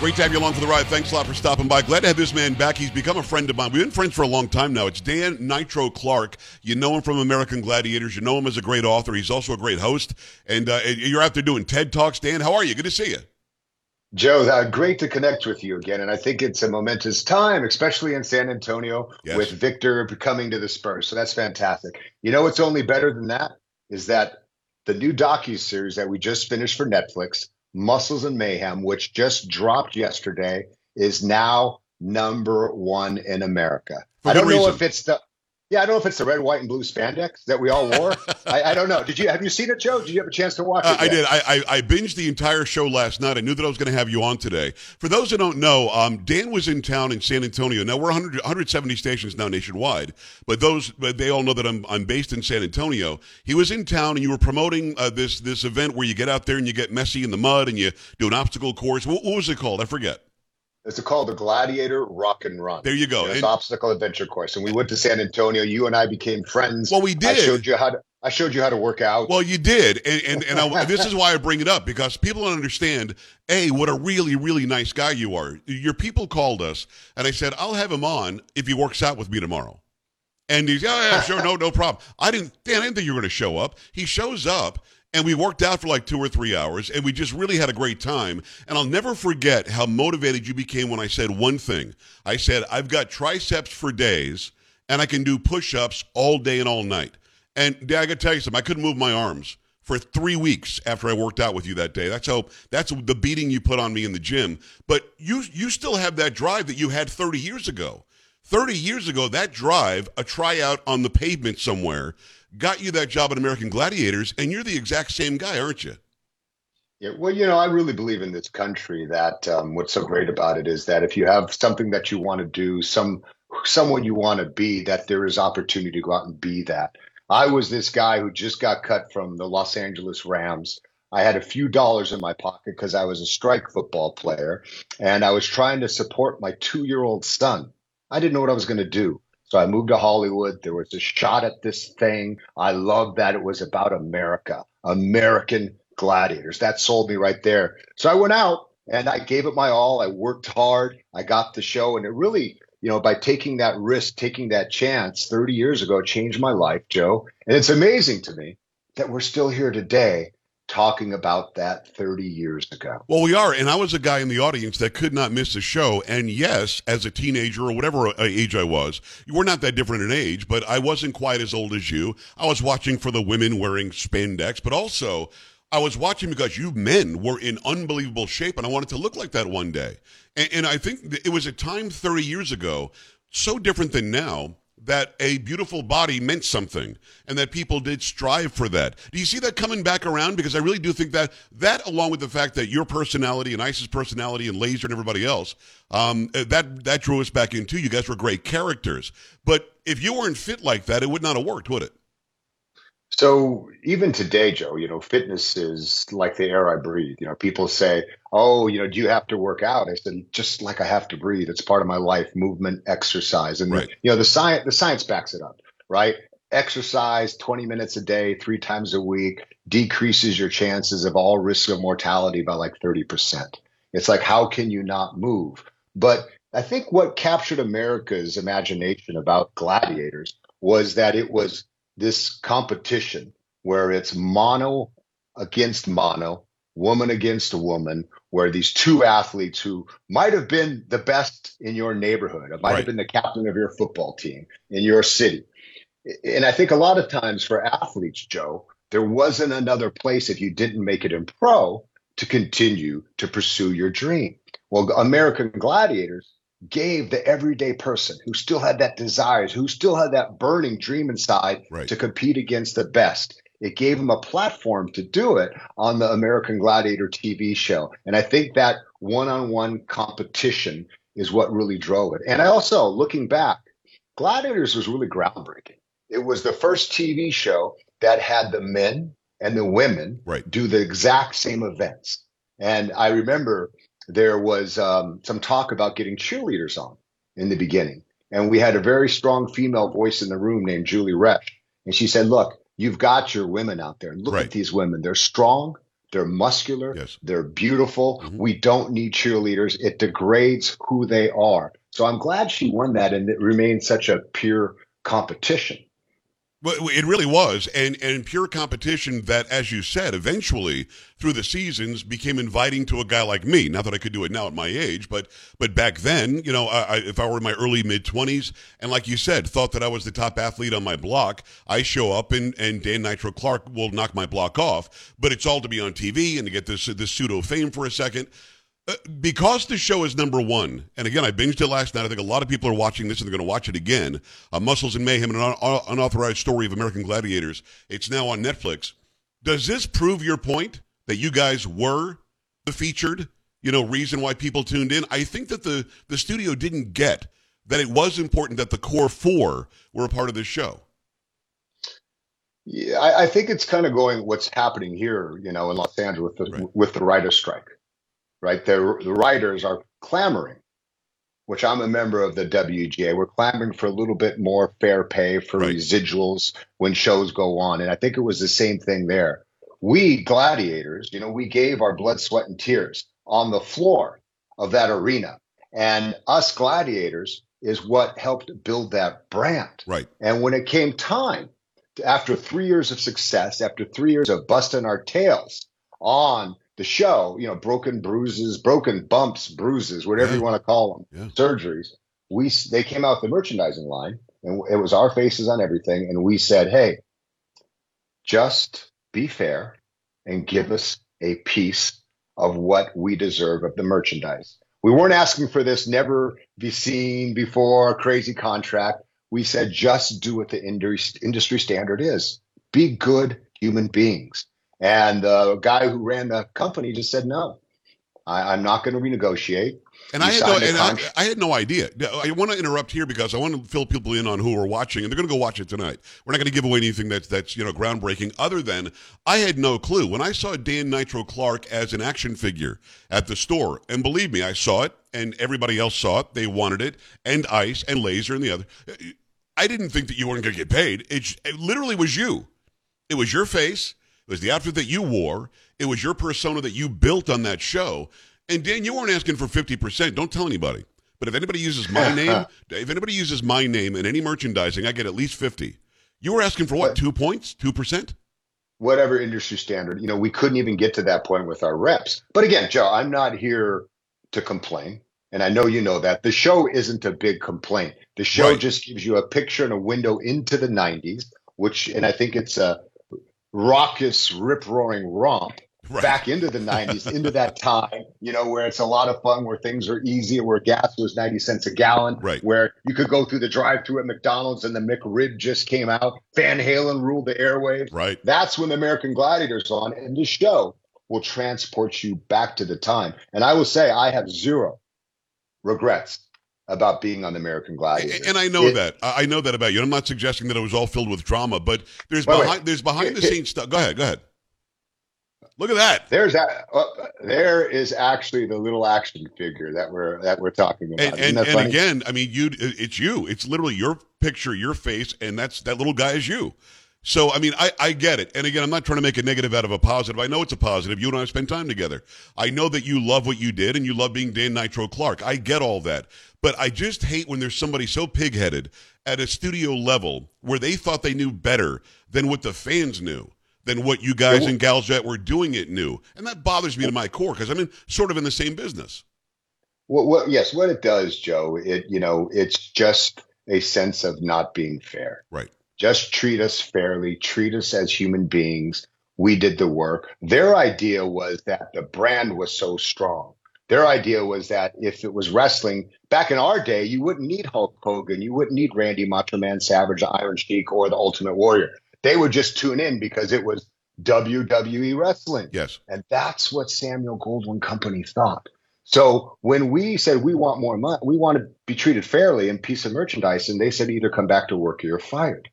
Great to have you along for the ride. Thanks a lot for stopping by. Glad to have this man back. He's become a friend of mine. We've been friends for a long time now. It's Dan Nitro Clark. You know him from American Gladiators. You know him as a great author. He's also a great host. And uh, you're out there doing TED Talks. Dan, how are you? Good to see you. Joe, uh, great to connect with you again. And I think it's a momentous time, especially in San Antonio yes. with Victor coming to the Spurs. So that's fantastic. You know what's only better than that? Is that the new docu-series that we just finished for Netflix – Muscles and Mayhem, which just dropped yesterday, is now number one in America. I don't know reason. if it's the yeah, I don't know if it's the red, white, and blue spandex that we all wore. I, I, don't know. Did you have you seen it, Joe? Did you have a chance to watch uh, it? I did. I, I, I, binged the entire show last night. I knew that I was going to have you on today. For those who don't know, um, Dan was in town in San Antonio. Now we're 100, 170 stations now nationwide, but those but they all know that I'm I'm based in San Antonio. He was in town, and you were promoting uh, this this event where you get out there and you get messy in the mud and you do an obstacle course. What, what was it called? I forget. It's called the Gladiator Rock and Run. There you go. It's obstacle adventure course, and we went to San Antonio. You and I became friends. Well, we did. I showed you how to. I showed you how to work out. Well, you did, and and, and I, this is why I bring it up because people don't understand. A, what a really really nice guy you are. Your people called us, and I said I'll have him on if he works out with me tomorrow. And he's yeah, yeah sure no no problem. I didn't Dan, I didn't think you were going to show up. He shows up and we worked out for like two or three hours and we just really had a great time. And i'll never forget how motivated you became when i said one thing. I said i've got triceps for days and i can do push-ups all day and all night. And i gotta tell you something. I couldn't move my arms for three weeks after i worked out with you that day. That's how that's the beating you put on me in the gym. But you you still have that drive that you had 30 years ago. 30 years ago that drive a tryout on the pavement somewhere got you that job at American Gladiators, and you're the exact same guy, aren't you? Yeah, well, you know, I really believe in this country that um, what's so great about it is that if you have something that you want to do, some someone you want to be, that there is opportunity to go out and be that. I was this guy who just got cut from the Los Angeles Rams. I had a few dollars in my pocket because I was a strike football player, and I was trying to support my two-year-old son. I didn't know what I was going to do. So I moved to Hollywood. There was a shot at this thing. I loved that it was about America, American gladiators. That sold me right there. So I went out and I gave it my all. I worked hard. I got the show. And it really, you know, by taking that risk, taking that chance 30 years ago, changed my life, Joe. And it's amazing to me that we're still here today talking about that 30 years ago. Well, we are. And I was a guy in the audience that could not miss the show. And yes, as a teenager or whatever uh, age I was, we're not that different in age, but I wasn't quite as old as you. I was watching for the women wearing spandex, but also I was watching because you men were in unbelievable shape and I wanted to look like that one day. And, and I think it was a time 30 years ago, so different than now that a beautiful body meant something and that people did strive for that. Do you see that coming back around? Because I really do think that that, along with the fact that your personality and Ice's personality and Laser and everybody else, um, that that drew us back into. You guys were great characters, but if you weren't fit like that, it would not have worked, would it? So even today, Joe, you know, fitness is like the air I breathe. You know, people say, "Oh, you know, do you have to work out?" I said, "Just like I have to breathe. It's part of my life: movement, exercise." And right. you know, the science the science backs it up, right? Exercise 20 minutes a day, three times a week, decreases your chances of all risk of mortality by like 30%. It's like, how can you not move? But I think what captured America's imagination about gladiators was that it was this competition where it's mono against mono, woman against a woman, where these two athletes who might have been the best in your neighborhood, it might right. have been the captain of your football team in your city. And I think a lot of times for athletes, Joe, there wasn't another place if you didn't make it in pro to continue to pursue your dream. Well, American Gladiators gave the everyday person who still had that desire, who still had that burning dream inside right. to compete against the best. It gave them a platform to do it on the American Gladiator TV show. And I think that one on one competition is what really drove it. And I also, looking back, Gladiators was really groundbreaking. It was the first TV show that had the men and the women right. do the exact same events. And I remember there was um, some talk about getting cheerleaders on in the beginning. And we had a very strong female voice in the room named Julie Resch. And she said, Look, you've got your women out there. Look right. at these women. They're strong, They're muscular. Yes. They're beautiful. Mhm. We don't need cheerleaders. It degrades who they are. So I'm glad she won that and it remains such a pure competition. Well, it really was, and and pure competition that, as you said, eventually through the seasons became inviting to a guy like me. Not that I could do it now at my age, but but back then, you know, I, if I were in my early mid twenties, and like you said, thought that I was the top athlete on my block, I show up and and Dan Nitro Clark will knock my block off. But it's all to be on TV and to get this this pseudo fame for a second. Uh, because the show is number one, and again, I binged it last night. I think a lot of people are watching this and they're going to watch it again. Uh, Muscles and Mayhem, an un- unauthorized story of American gladiators. It's now on Netflix. Does this prove your point that you guys were the featured, you know, reason why people tuned in? I think that the the studio didn't get that it was important that the core four were a part of this show. Yeah, I, I think it's kind of going what's happening here, you know, in Los Angeles with the, Right. with the writer strike, right? The, the writers are clamoring, which I'm a member of the WGA. We're clamoring for a little bit more fair pay for Right. residuals when shows go on. And I think it was the same thing there. We gladiators, you know, we gave our blood, sweat, and tears on the floor of that arena. And us gladiators is what helped build that brand. Right. And when it came time, after three years of success, after three years of busting our tails on the show, you know, broken bruises, broken bumps, bruises, whatever Yeah. you want to call them, Yeah. surgeries, we they came out with the merchandising line, and it was our faces on everything, and we said, hey, just be fair and give us a piece of what we deserve of the merchandise. We weren't asking for this never be seen before crazy contract. We said just do what the industry, industry standard is. Be good human beings. And uh, the guy who ran the company just said, no, I, I'm not going to renegotiate. And I had no, and I. I had no idea. I want to interrupt here because I want to fill people in on who are watching, and they're going to go watch it tonight. We're not going to give away anything that's that's you know groundbreaking. Other than I had no clue when I saw Dan Nitro Clark as an action figure at the store, and believe me, I saw it, and everybody else saw it. They wanted it, and Ice and Laser and the other. I didn't think that you weren't going to get paid. It, it literally was you. It was your face. It was the outfit that you wore. It was your persona that you built on that show. And Dan, you weren't asking for 50%. Don't tell anybody. But if anybody uses my name, if anybody uses my name in any merchandising, I get at least 50. You were asking for what? Two points? 2%? whatever industry standard. You know, we couldn't even get to that point with our reps. But again, Joe, I'm not here to complain. And I know you know that. The show isn't a big complaint. The show Right. just gives you a picture and a window into the 90s, which, and I think it's a raucous, rip roaring romp Right. back into the 90s, into that time, you know, where it's a lot of fun, where things are easy, where gas was 90 cents a gallon, Right. where you could go through the drive through at McDonald's and the McRib just came out. Van Halen ruled the airwaves. Right. That's when the American Gladiator's on, and this show will transport you back to the time. And I will say, I have zero regrets about being on the American Gladiator. And I know It- that. I know that about you. I'm not suggesting that it was all filled with drama, but there's Wait, wait. behind there's behind the scenes stuff. Go ahead. Go ahead. Look at that. There's a, uh, there is actually the little action figure that we're that we're talking about. And, and, and again, I mean, you it's you. It's literally your picture, your face, and that's that little guy is you. So I mean, I, I get it. And again, I'm not trying to make a negative out of a positive. I know it's a positive. You and I spend time together. I know that you love what you did and you love being Dan Nitro Clark. I get all that. But I just hate when there's somebody so pigheaded at a studio level where they thought they knew better than what the fans knew, than what you guys and gals that were doing it knew. And that bothers me to my core because I'm in sort of in the same business. What, what, yes, what it does, Joe, it you know, it's just a sense of not being fair. Right. Just treat us fairly, treat us as human beings. We did the work. Their idea was that the brand was so strong. Their idea was that if it was wrestling back in our day, you wouldn't need Hulk Hogan, you wouldn't need Randy Macho Man Savage, Iron Sheik, or the Ultimate Warrior. They would just tune in because it was WWE wrestling. Yes. And that's what Samuel Goldwyn Company thought. So when we said we want more money, we want to be treated fairly and piece of merchandise, and they said either come back to work or you're fired.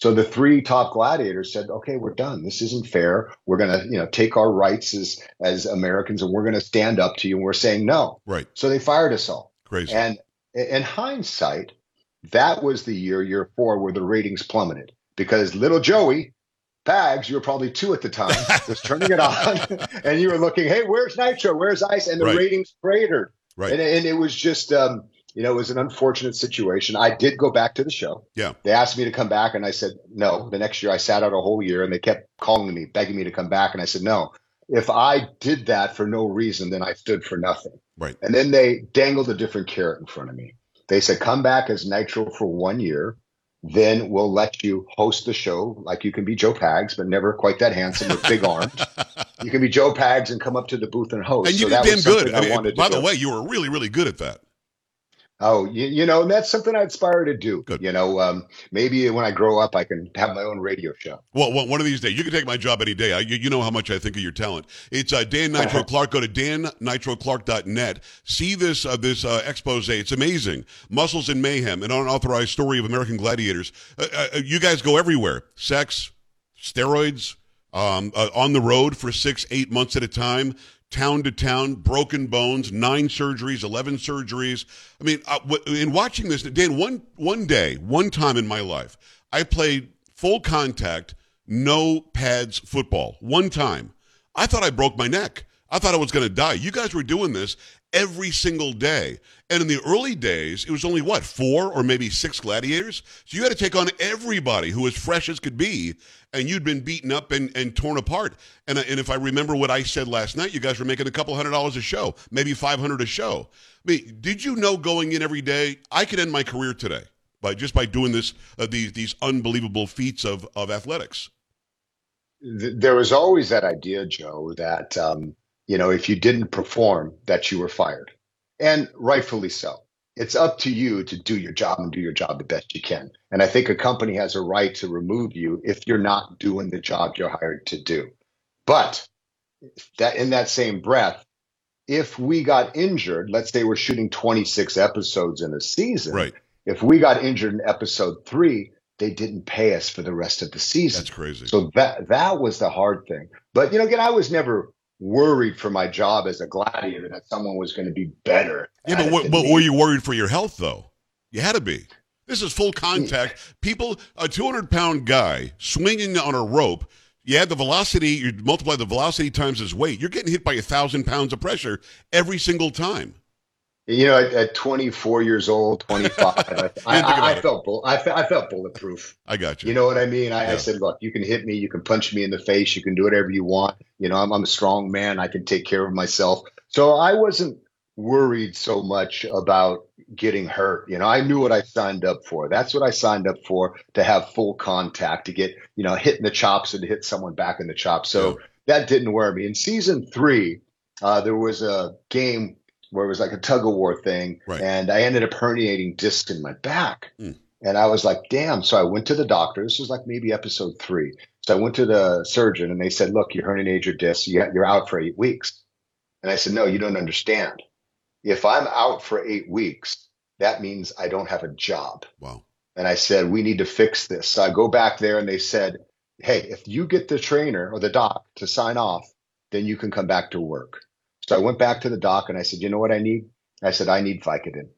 So the three top gladiators said, "Okay, we're done. This isn't fair. We're gonna, you know, take our rights as as Americans, and we're gonna stand up to you." And we're saying no. Right. So they fired us all. Crazy. And in hindsight, that was the year, year four, where the ratings plummeted because little Joey Bags, you were probably two at the time, just turning it on, and you were looking, hey, where's Nitro? Where's Ice? And the Right. ratings cratered. Right. And, and it was just, um, you know, it was an unfortunate situation. I did go back to the show. Yeah. They asked me to come back, and I said no. The next year, I sat out a whole year, and they kept calling me, begging me to come back, and I said no. If I did that for no reason, then I stood for nothing. Right. And then they dangled a different carrot in front of me. They said, come back as Nitro for one year. Then we'll let you host the show. Like you can be Joe Pags, but never quite that handsome with big arms. You can be Joe Pags and come up to the booth and host. And you So that did damn good. I mean, wanted by the way, you were really, really good at that. Oh, you, you know, and that's something I aspire to do. Good. You know, um, maybe when I grow up, I can have my own radio show. Well, one one of these days, you can take my job any day. I, you, you know how much I think of your talent. It's uh, Dan Nitro Clark. Go to dannitroclark.net. See this uh, this uh, expose. It's amazing. Muscles and Mayhem, an unauthorized story of American gladiators. Uh, uh, you guys go everywhere. Sex, steroids, um, uh, on the road for six, eight months at a time. Town to town, broken bones, nine surgeries, eleven surgeries. I mean, uh, in watching this, Dan, one one day, one time in my life, I played full contact, no pads football. One time. I thought I broke my neck. I thought I was going to die. You guys were doing this every single day. And in the early days, it was only what, four or maybe six gladiators? So you had to take on everybody who was fresh as could be, and you'd been beaten up and, and torn apart. And, uh, and if I remember what I said last night, you guys were making a couple hundred dollars a show, maybe 500 a show. I mean, did you know going in every day, I could end my career today by just by doing this, uh, these, these unbelievable feats of, of athletics? There was always that idea, Joe, that, um, you know, if you didn't perform, that you were fired. And rightfully so. It's up to you to do your job and do your job the best you can. And I think a company has a right to remove you if you're not doing the job you're hired to do. But that in that same breath, if we got injured, let's say we're shooting 26 episodes in a season, Right. if we got injured in episode three, they didn't pay us for the rest of the season. That's crazy. So that that was the hard thing. But you know, again, I was never worried for my job as a gladiator that someone was going to be better. Yeah, but, but me. were you worried for your health though? You had to be. This is full contact. People, a 200 pound guy swinging on a rope. You add the velocity, you multiply the velocity times his weight. You're getting hit by a thousand pounds of pressure every single time. You know, at, at 24 years old, 25, I, I, I, felt bull, I, I felt bulletproof. I got you. You know what I mean? I, Yeah. I said, look, you can hit me, you can punch me in the face, you can do whatever you want. You know, I'm, I'm a strong man. I can take care of myself. So I wasn't worried so much about getting hurt. You know, I knew what I signed up for. That's what I signed up for to have full contact, to get, you know, hit in the chops and to hit someone back in the chops. So that didn't worry me. In season three, uh, there was a game where it was like a tug of war thing, Right. and I ended up herniating disc in my back. Hmm. And I was like, damn. So I went to the doctor. This was like maybe episode three. So I went to the surgeon and they said, look, you herniated your disc. You- You're out for eight weeks. And I said, no, you don't understand. If I'm out for eight weeks, that means I don't have a job. wow. And I said, we need to fix this. So I go back there and they said, hey, if you get the trainer or the doc to sign off, then you can come back to work. So I went back to the doc and I said, you know what I need? I said, I need Vicodin.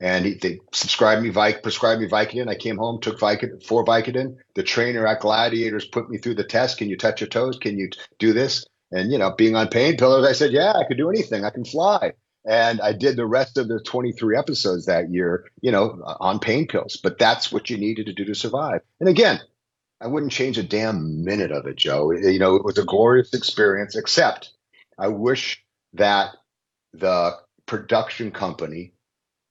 And he, they subscribed me, Vic, prescribed me Vicodin. I came home, took Vicodin, four Vicodin. The trainer at Gladiators put me through the test. Can you touch your toes? Can you do this? And, you know, being on pain painkillers, I said, yeah, I could do anything. I can fly. And I did the rest of the 23 episodes that year, you know, on pain pills. But that's what you needed to do to survive. And again, I wouldn't change a damn minute of it, Joe. You know, it was a glorious experience, except I wish that the production company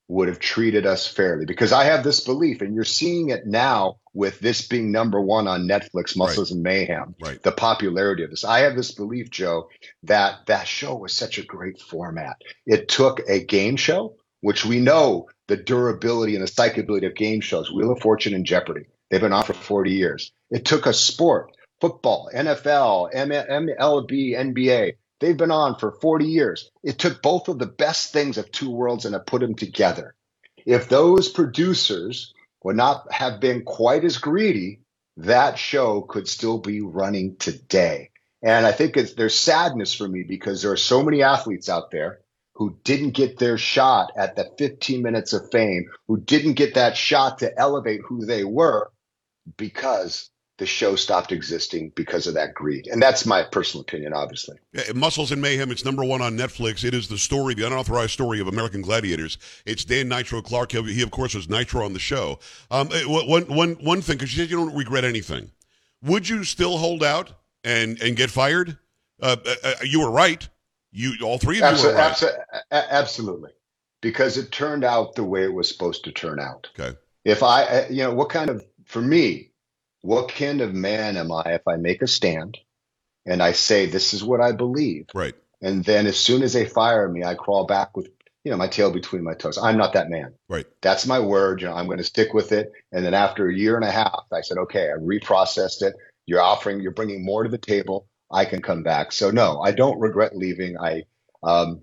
would have treated us fairly because I have this belief, and you're seeing it now with this being number one on Netflix, Muscles and Mayhem, Right. the popularity of this. I have this belief, Joe, that that show was such a great format. It took a game show, which we know the durability and the psychability of game shows, Wheel of Fortune and Jeopardy. They've been on for 40 years. It took a sport, football, NFL, MLB, NBA. They've been on for 40 years. It took both of the best things of two worlds and it put them together. If those producers would not have been quite as greedy, that show could still be running today. And I think it's, there's sadness for me because there are so many athletes out there who didn't get their shot at the 15 minutes of fame, who didn't get that shot to elevate who they were because the show stopped existing because of that greed. And that's my personal opinion, obviously. Yeah, Muscles and Mayhem, it's number one on Netflix. It is the story, the unauthorized story of American gladiators. It's Dan Nitro Clark. He, of course, was Nitro on the show. Um, one, one, one thing, because you said you don't regret anything. Would you still hold out and, and get fired? Uh, uh, uh you were right. You, all three of you were right. Absolutely, absolutely. Because it turned out the way it was supposed to turn out. Okay. If I, uh, you know, what kind of, for me, what kind of man am I if I make a stand and I say, this is what I believe? Right. And then as soon as they fire me, I crawl back with, you know, my tail between my toes. I'm not that man. Right. That's my word. You know, I'm going to stick with it. And then after a year and a half, I said, okay, I reprocessed it. You're offering, you're bringing more to the table. I can come back. So no, I don't regret leaving. I, um,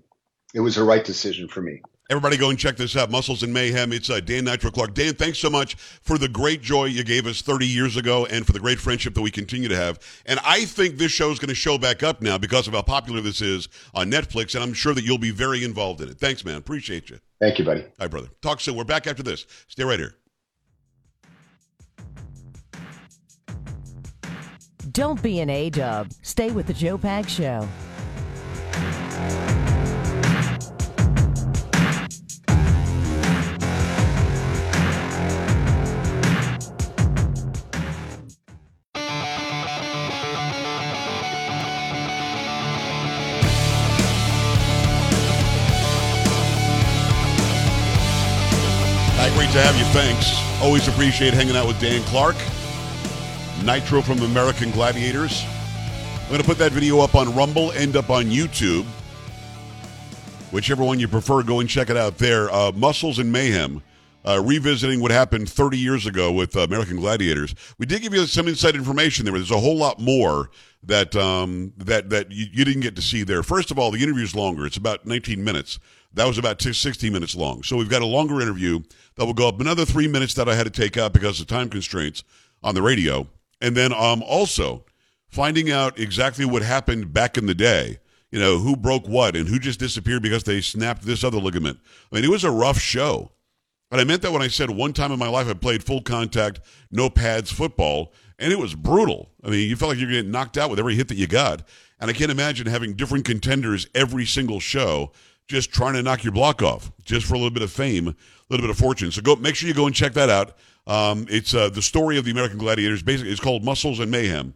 it was the right decision for me. Everybody go and check this out. Muscles and Mayhem. It's uh, Dan Nitro Clark. Dan, thanks so much for the great joy you gave us 30 years ago and for the great friendship that we continue to have. And I think this show is going to show back up now because of how popular this is on Netflix. And I'm sure that you'll be very involved in it. Thanks, man. Appreciate you. Thank you, buddy. Hi, brother. Talk soon. We're back after this. Stay right here. Don't be an A dub. Stay with the Joe Pags Show. Have you. Thanks. Always appreciate hanging out with Dan Clark. Nitro from American Gladiators. I'm going to put that video up on Rumble and up on YouTube. Whichever one you prefer, go and check it out there. Uh, Muscles and Mayhem, uh, revisiting what happened 30 years ago with uh, American Gladiators. We did give you some inside information there. There's a whole lot more that um, that that you, you didn't get to see there. First of all, the interview is longer. It's about 19 minutes. That was about 60 minutes long. So we've got a longer interview that will go up another three minutes that I had to take out because of time constraints on the radio. And then um, also finding out exactly what happened back in the day. You know, who broke what and who just disappeared because they snapped this other ligament. I mean, it was a rough show. And I meant that when I said one time in my life I played full contact, no pads football, and it was brutal. I mean, you felt like you're getting knocked out with every hit that you got. And I can't imagine having different contenders every single show just trying to knock your block off just for a little bit of fame, a little bit of fortune. So go make sure you go and check that out. Um, it's uh, the story of the American Gladiators. Basically, it's called Muscles and Mayhem,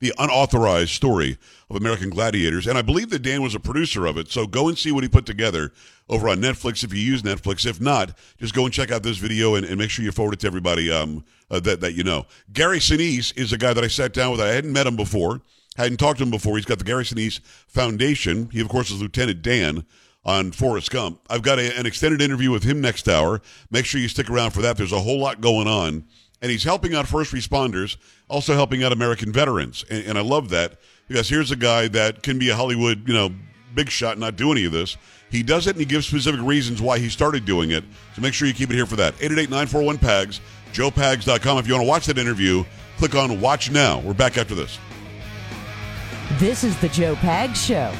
the unauthorized story of American Gladiators. And I believe that Dan was a producer of it. So go and see what he put together over on Netflix if you use Netflix. If not, just go and check out this video and, and make sure you forward it to everybody um, uh, that that you know. Gary Sinise is a guy that I sat down with. I hadn't met him before. Hadn't talked to him before. He's got the Gary Sinise Foundation. He, of course, is Lieutenant Dan on Forrest Gump. I've got a, an extended interview with him next hour. Make sure you stick around for that. There's a whole lot going on. And he's helping out first responders, also helping out American veterans. And, and I love that because here's a guy that can be a Hollywood, you know, big shot, not do any of this. He does it and he gives specific reasons why he started doing it. So make sure you keep it here for that. 888 941 PAGS, joepags.com. If you want to watch that interview, click on Watch Now. We're back after this. This is the Joe Pags Show.